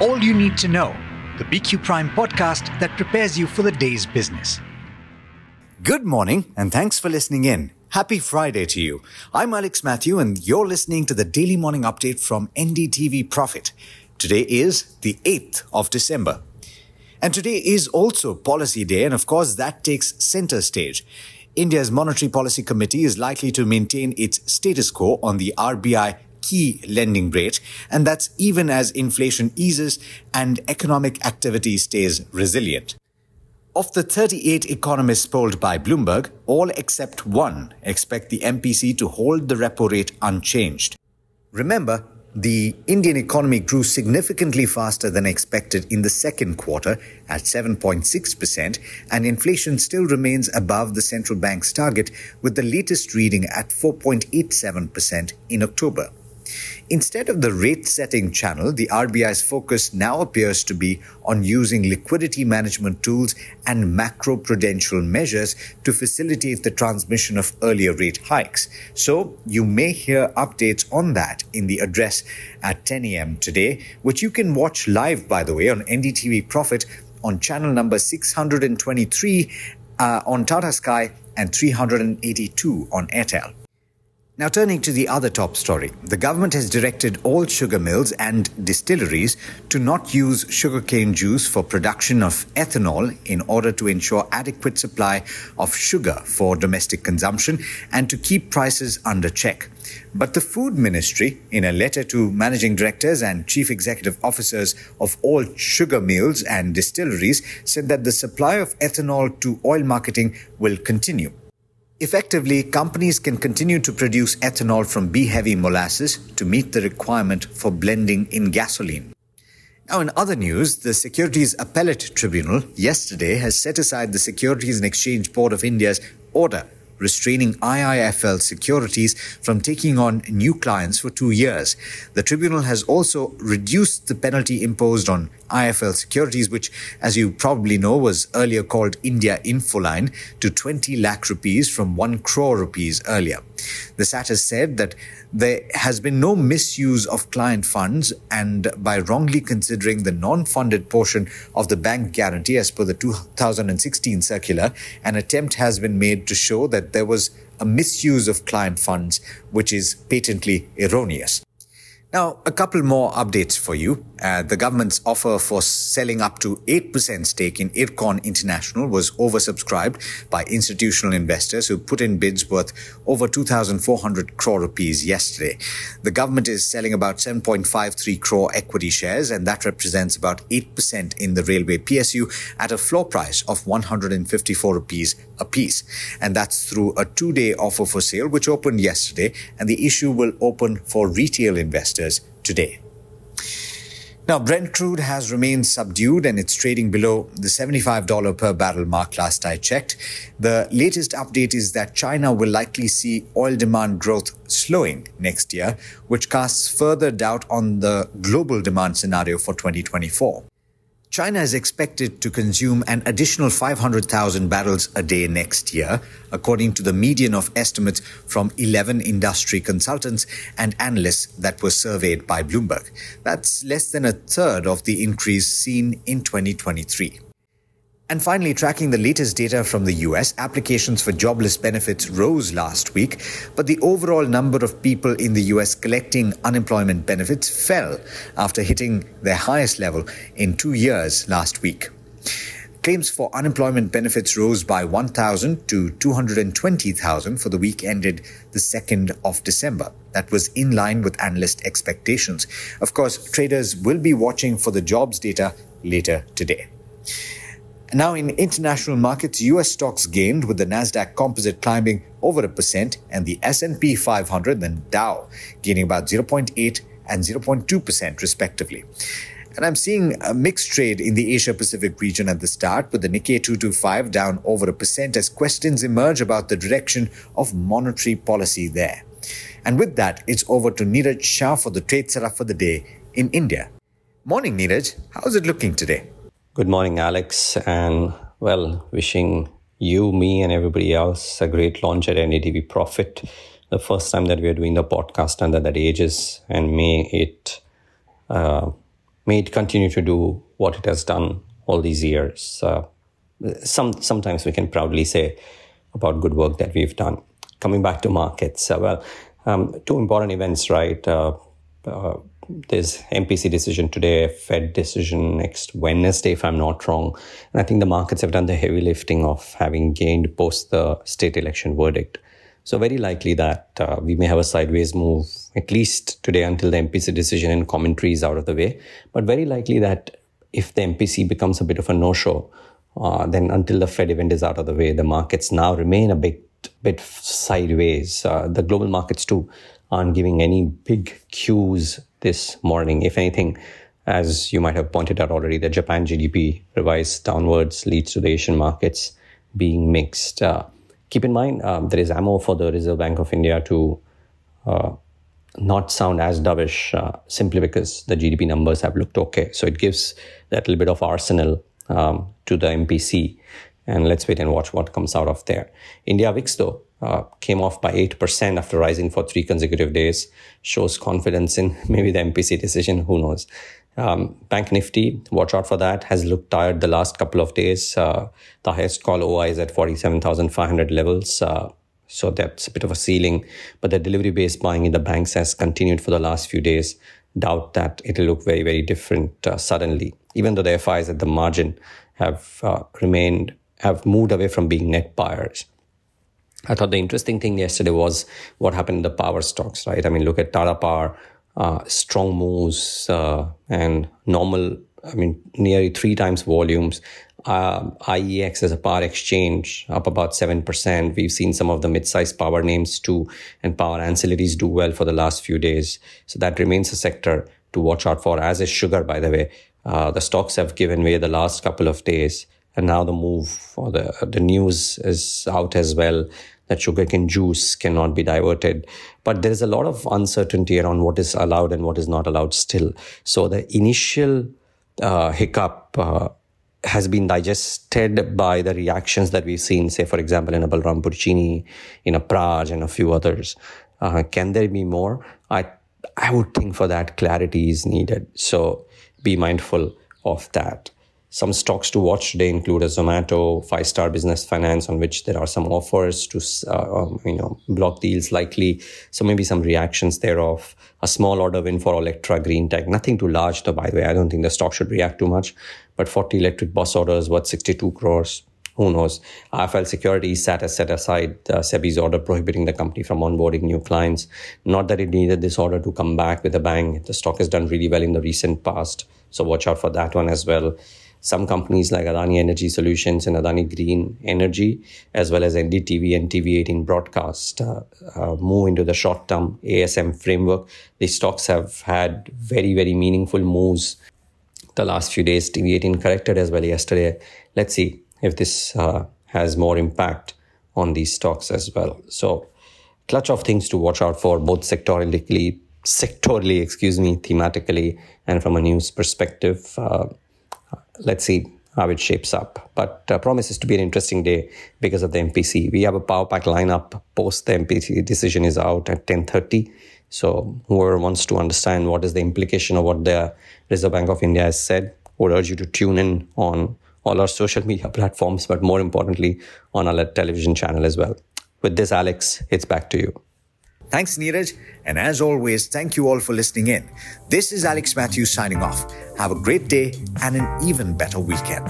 All you need to know, the BQ Prime podcast that prepares you for the day's business. Good morning, and thanks for listening in. Happy Friday to you. I'm Alex Mathew, and you're listening to the daily morning update from NDTV Profit. Today is the 8th of December. And today is also Policy Day, and of course, that takes center stage. India's Monetary Policy Committee is likely to maintain its status quo on the RBI key lending rate, and that's even as inflation eases and economic activity stays resilient. Of the 38 economists polled by Bloomberg, all except one expect the MPC to hold the repo rate unchanged. Remember, the Indian economy grew significantly faster than expected in the second quarter at 7.6%, and inflation still remains above the central bank's target, with the latest reading at 4.87% in October. Instead of the rate setting channel, the RBI's focus now appears to be on using liquidity management tools and macro prudential measures to facilitate the transmission of earlier rate hikes. So you may hear updates on that in the address at 10 a.m. today, which you can watch live, by the way, on NDTV Profit on channel number 623 uh, on Tata Sky and 382 on Airtel. Now, turning to the other top story, the government has directed all sugar mills and distilleries to not use sugarcane juice for production of ethanol in order to ensure adequate supply of sugar for domestic consumption and to keep prices under check. But the Food Ministry, in a letter to managing directors and chief executive officers of all sugar mills and distilleries, said that the supply of ethanol to oil marketing will continue. Effectively, companies can continue to produce ethanol from B heavy molasses to meet the requirement for blending in gasoline. Now, in other news, the Securities Appellate Tribunal yesterday has set aside the Securities and Exchange Board of India's order restraining IIFL Securities from taking on new clients for two years. The tribunal has also reduced the penalty imposed on IIFL Securities, which, as you probably know, was earlier called India Infoline, to 20 lakh rupees from 1 crore rupees earlier. The SAT has said that there has been no misuse of client funds, and by wrongly considering the non funded portion of the bank guarantee as per the 2016 circular, an attempt has been made to show that there was a misuse of client funds, which is patently erroneous. Now, a couple more updates for you. Uh, the government's offer for selling up to 8% stake in Ircon International was oversubscribed by institutional investors who put in bids worth over 2,400 crore rupees yesterday. The government is selling about 7.53 crore equity shares, and that represents about 8% in the railway PSU at a floor price of 154 rupees a piece. And that's through a two day offer for sale, which opened yesterday, and the issue will open for retail investors today. Now, Brent crude has remained subdued and it's trading below the $75 per barrel mark last I checked. The latest update is that China will likely see oil demand growth slowing next year, which casts further doubt on the global demand scenario for 2024. China is expected to consume an additional 500,000 barrels a day next year, according to the median of estimates from 11 industry consultants and analysts that were surveyed by Bloomberg. That's less than a third of the increase seen in 2023. And finally, tracking the latest data from the US, applications for jobless benefits rose last week, but the overall number of people in the US collecting unemployment benefits fell after hitting their highest level in two years last week. Claims for unemployment benefits rose by 1,000 to 220,000 for the week ended the 2nd of December. That was in line with analyst expectations. Of course, traders will be watching for the jobs data later today. Now, in international markets, US stocks gained with the Nasdaq Composite climbing over a percent and the S&P 500 and Dow gaining about 0.8 and 0.2 percent respectively. And I'm seeing a mixed trade in the Asia Pacific region at the start, with the Nikkei 225 down over a percent as questions emerge about the direction of monetary policy there. And with that, it's over to Niraj Shah for the trade setup for the day in India. Morning, Niraj. How's it looking today? Good morning, Alex, and well, wishing you, me, and everybody else a great launch at NDTV Profit. The first time that we are doing the podcast under that ages, and may it uh, may it continue to do what it has done all these years. Uh, some sometimes we can proudly say about good work that we've done. Coming back to markets, uh, well, um, two important events, right? There's MPC decision today, Fed decision next Wednesday, if I'm not wrong. And I think the markets have done the heavy lifting of having gained post the state election verdict. So very likely that uh, we may have a sideways move at least today until the MPC decision and commentary is out of the way. But very likely that if the MPC becomes a bit of a no-show, uh, then until the Fed event is out of the way, the markets now remain a bit bit sideways. Uh, the global markets too aren't giving any big cues this morning. If anything, as you might have pointed out already, the Japan GDP revised downwards leads to the Asian markets being mixed. Uh, keep in mind, um, there is ammo for the Reserve Bank of India to uh, not sound as dovish uh, simply because the GDP numbers have looked okay. So it gives that little bit of arsenal um, to the MPC. And let's wait and watch what comes out of there. India VIX, though, uh, came off by 8% after rising for three consecutive days, shows confidence in maybe the MPC decision. Who knows? Um, Bank Nifty, watch out for that, has looked tired the last couple of days. Uh, the highest call OI is at 47,500 levels. Uh, so that's a bit of a ceiling. But the delivery based buying in the banks has continued for the last few days. Doubt that it'll look very, very different uh, suddenly, even though the FIs at the margin have uh, remained, have moved away from being net buyers. I thought the interesting thing yesterday was what happened in the power stocks, right? I mean, look at Tata Power, uh, strong moves uh, and normal, I mean, nearly three times volumes. Uh, IEX as a power exchange up about 7%. We've seen some of the mid-sized power names too and power ancillaries do well for the last few days. So that remains a sector to watch out for, as is sugar, by the way. Uh, the stocks have given way the last couple of days and now the move or the the news is out as well that sugarcane juice cannot be diverted. But there is a lot of uncertainty around what is allowed and what is not allowed still. So the initial uh, hiccup uh, has been digested by the reactions that we've seen, say, for example, in a Balrampur Chini, in a Praj, and a few others. Uh, can there be more? I I would think for that clarity is needed. So be mindful of that. Some stocks to watch today include a Zomato, Five Star Business Finance, on which there are some offers to, uh, um, you know, block deals likely. So maybe some reactions thereof. A small order win for Olectra Greentech. Nothing too large, though, by the way. I don't think the stock should react too much. But 40 electric bus orders worth 62 crores. Who knows? IIFL Securities SAT has set aside uh, SEBI's order prohibiting the company from onboarding new clients. Not that it needed this order to come back with a bang. The stock has done really well in the recent past. So watch out for that one as well some companies like Adani Energy Solutions and Adani Green Energy, as well as NDTV and TV18 Broadcast, uh, uh, move into the short term ASM framework. These stocks have had very, very meaningful moves the last few days. TV18 corrected as well yesterday. Let's see if this uh, has more impact on these stocks as well. So, clutch of things to watch out for both sectorally, sectorally, excuse me, thematically, and from a news perspective. Let's see how it shapes up. But uh, promises to be an interesting day because of the MPC. We have a power pack lineup post the MPC decision is out at 10:30. So whoever wants to understand what is the implication of what the Reserve Bank of India has said, would urge you to tune in on all our social media platforms, but more importantly on our television channel as well. With this, Alex, it's back to you. Thanks, Niraj. And as always, thank you all for listening in. This is Alex Mathews signing off. Have a great day and an even better weekend.